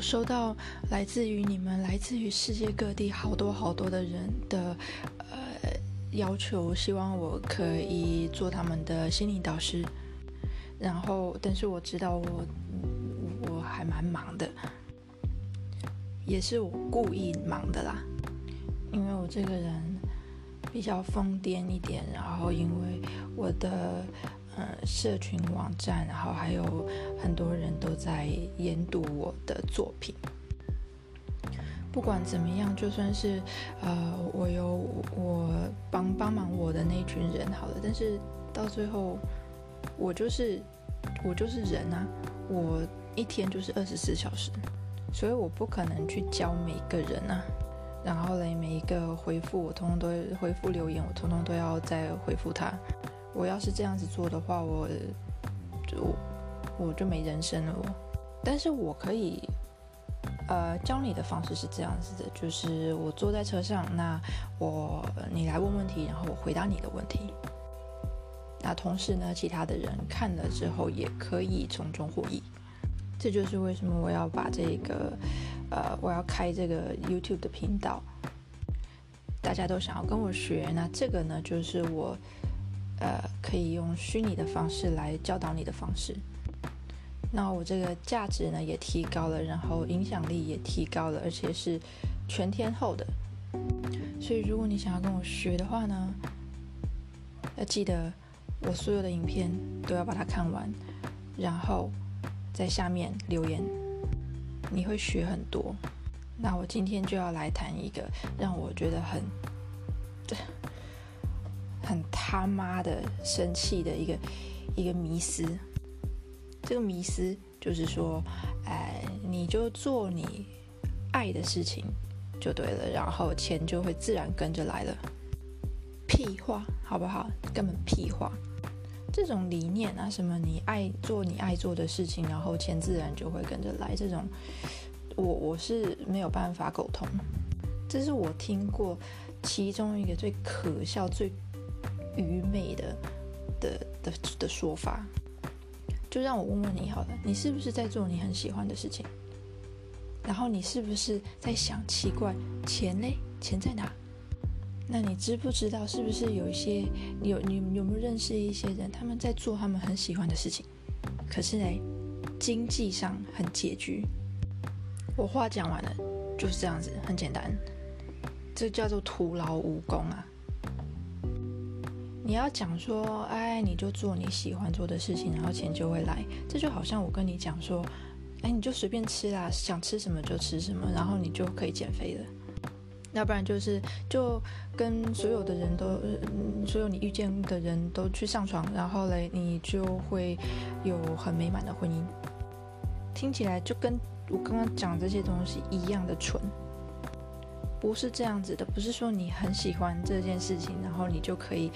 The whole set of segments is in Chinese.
收到来自于你们、来自于世界各地好多好多的人的呃要求，希望我可以做他们的心理导师。然后，但是我知道我我还蛮忙的，也是我故意忙的啦，因为我这个人比较疯癫一点，然后因为我的。社群网站，然后还有很多人都在研读我的作品。不管怎么样，就算是呃，我有我帮帮忙我的那群人好了，但是到最后，我就是我就是人啊，我一天就是二十四小时，所以我不可能去教每个人啊。然后嘞，每一个回复我通通都回复留言，我通通都要再回复他。我要是这样子做的话，我就我就没人生了。但是我可以，呃，教你的方式是这样子的，就是我坐在车上，那我你来问问题，然后我回答你的问题。那同时呢，其他的人看了之后也可以从中获益。这就是为什么我要把这个，呃，我要开这个 YouTube 的频道。大家都想要跟我学，那这个呢，就是我。呃，可以用虚拟的方式来教导你的方式，那我这个价值呢也提高了，然后影响力也提高了，而且是全天候的。所以如果你想要跟我学的话呢，要记得我所有的影片都要把它看完，然后在下面留言，你会学很多。那我今天就要来谈一个让我觉得很。他妈的生气的一个一个迷思，这个迷思就是说，哎，你就做你爱的事情就对了，然后钱就会自然跟着来了。屁话，好不好？根本屁话。这种理念啊，什么你爱做你爱做的事情，然后钱自然就会跟着来，这种我我是没有办法沟通。这是我听过其中一个最可笑最。愚昧的的的的说法，就让我问问你好了，你是不是在做你很喜欢的事情？然后你是不是在想奇怪，钱呢？钱在哪？那你知不知道，是不是有一些有你有没有认识一些人，他们在做他们很喜欢的事情，可是呢，经济上很拮据。我话讲完了，就是这样子，很简单，这叫做徒劳无功啊。你要讲说，哎，你就做你喜欢做的事情，然后钱就会来。这就好像我跟你讲说，哎，你就随便吃啦，想吃什么就吃什么，然后你就可以减肥了。要不然就是就跟所有的人都，所有你遇见的人都去上床，然后嘞，你就会有很美满的婚姻。听起来就跟我刚刚讲这些东西一样的蠢，不是这样子的，不是说你很喜欢这件事情，然后你就可以。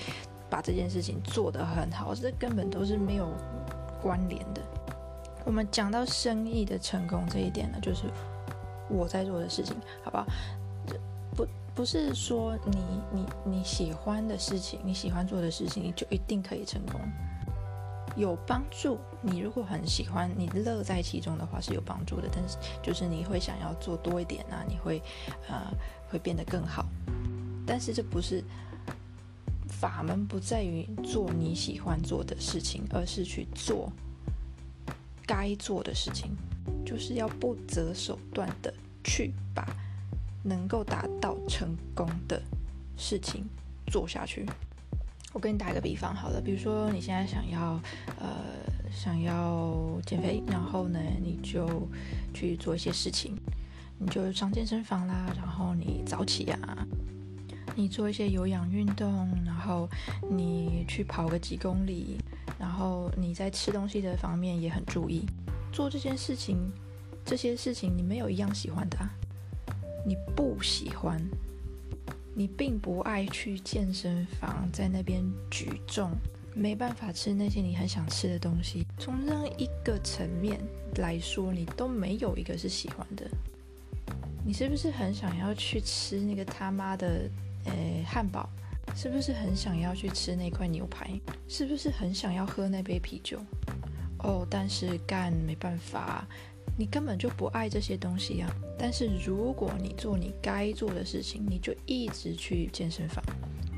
把这件事情做得很好，这根本都是没有关联的。我们讲到生意的成功这一点呢，就是我在做的事情，好不好？不不是说你你你喜欢的事情，你喜欢做的事情，你就一定可以成功。有帮助，你如果很喜欢，你乐在其中的话是有帮助的。但是就是你会想要做多一点啊，你会呃会变得更好。但是这不是。法门不在于做你喜欢做的事情，而是去做该做的事情，就是要不择手段的去把能够达到成功的事情做下去。我给你打一个比方好了，比如说你现在想要呃想要减肥，然后呢你就去做一些事情，你就上健身房啦，然后你早起呀。你做一些有氧运动，然后你去跑个几公里，然后你在吃东西的方面也很注意。做这件事情，这些事情你没有一样喜欢的，你不喜欢，你并不爱去健身房，在那边举重，没办法吃那些你很想吃的东西。从任何一个层面来说，你都没有一个是喜欢的。你是不是很想要去吃那个他妈的？诶，汉堡是不是很想要去吃那块牛排？是不是很想要喝那杯啤酒？哦，但是干没办法，你根本就不爱这些东西啊。但是如果你做你该做的事情，你就一直去健身房，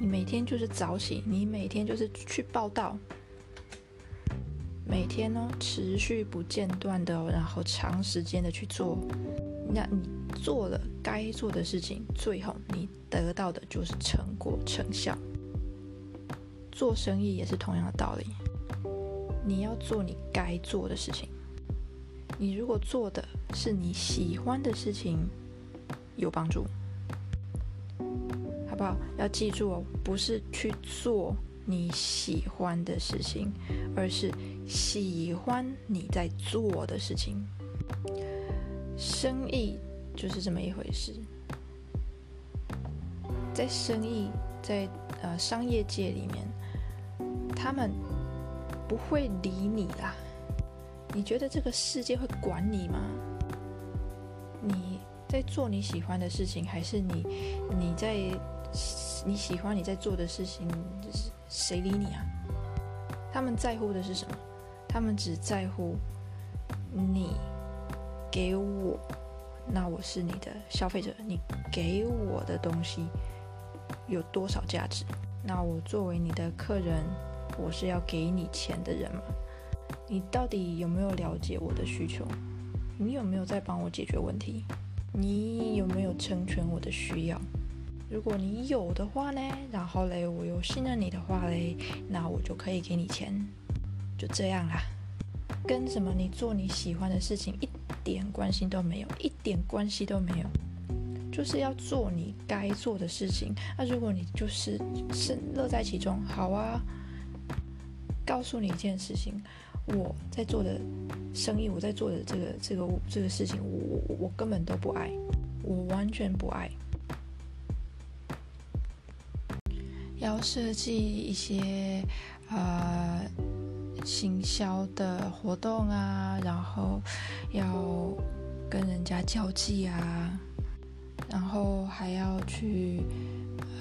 你每天就是早起，你每天就是去报道，每天呢持续不间断的，然后长时间的去做，那你做了该做的事情，最后你得到的就是成果成效。做生意也是同样的道理，你要做你该做的事情。你如果做的是你喜欢的事情，有帮助，好不好？要记住哦，不是去做你喜欢的事情，而是喜欢你在做的事情。生意就是这么一回事，在生意在呃商业界里面，他们不会理你啦。你觉得这个世界会管你吗？你在做你喜欢的事情，还是你你在你喜欢你在做的事情？就是谁理你啊？他们在乎的是什么？他们只在乎你给我，那我是你的消费者，你给我的东西有多少价值？那我作为你的客人，我是要给你钱的人吗？你到底有没有了解我的需求？你有没有在帮我解决问题？你有没有成全我的需要？如果你有的话呢，然后嘞，我又信任你的话嘞，那我就可以给你钱，就这样啦。跟什么你做你喜欢的事情一点关系都没有，一点关系都没有，就是要做你该做的事情。那如果你就是是乐在其中，好啊。告诉你一件事情。我在做的生意，我在做的这个这个这个事情，我我我根本都不爱，我完全不爱。要设计一些呃行销的活动啊，然后要跟人家交际啊，然后还要去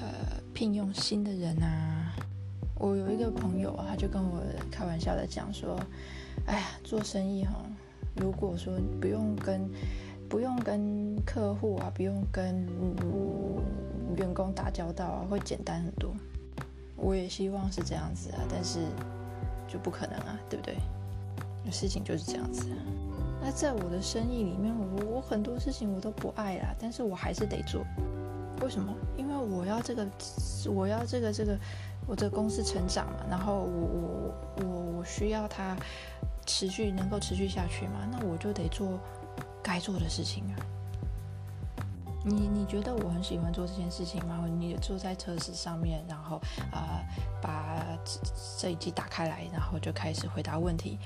呃聘用新的人啊。我有一个朋友啊，他就跟我开玩笑的讲说：“哎呀，做生意哈，如果说不用跟不用跟客户啊，不用跟员工打交道啊，会简单很多。”我也希望是这样子啊，但是就不可能啊，对不对？事情就是这样子。那在我的生意里面，我我很多事情我都不爱啦，但是我还是得做。为什么？因为我要这个，我要这个这个。我这公司成长嘛，然后我我我我需要它持续能够持续下去嘛，那我就得做该做的事情啊。你你觉得我很喜欢做这件事情吗？你坐在车子上面，然后啊把这一机打开来，然后就开始回答问题。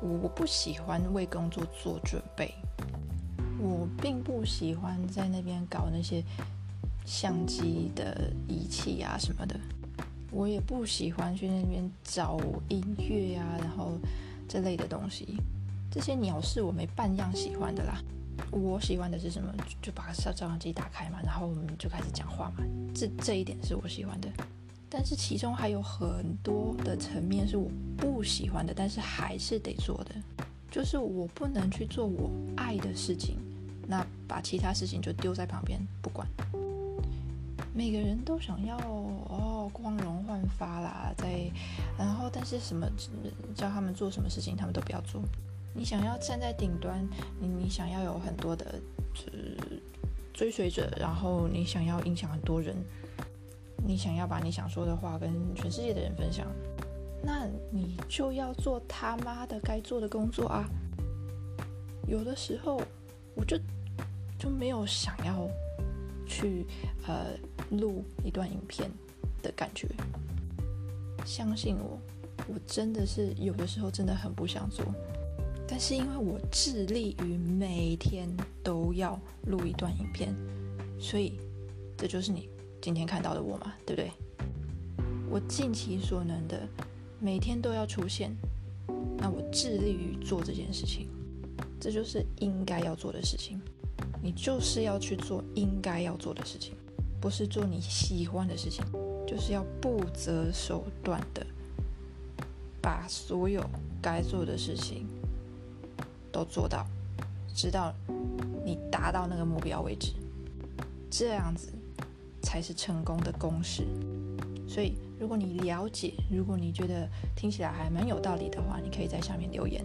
我我不喜欢为工作做准备，我并不喜欢在那边搞那些。相机的仪器啊什么的，我也不喜欢去那边找音乐啊，然后这类的东西，这些鸟事我没半样喜欢的啦。我喜欢的是什么？就把照相机打开嘛，然后我们就开始讲话嘛。这这一点是我喜欢的，但是其中还有很多的层面是我不喜欢的，但是还是得做的，就是我不能去做我爱的事情，那把其他事情就丢在旁边不管。每个人都想要哦光荣焕发啦，在然后但是什么叫他们做什么事情，他们都不要做。你想要站在顶端，你你想要有很多的追随者，然后你想要影响很多人，你想要把你想说的话跟全世界的人分享，那你就要做他妈的该做的工作啊！有的时候我就就没有想要去呃。录一段影片的感觉，相信我，我真的是有的时候真的很不想做，但是因为我致力于每天都要录一段影片，所以这就是你今天看到的我嘛，对不对？我尽其所能的每天都要出现，那我致力于做这件事情，这就是应该要做的事情，你就是要去做应该要做的事情。不是做你喜欢的事情，就是要不择手段的把所有该做的事情都做到，直到你达到那个目标为止。这样子才是成功的公式。所以，如果你了解，如果你觉得听起来还蛮有道理的话，你可以在下面留言。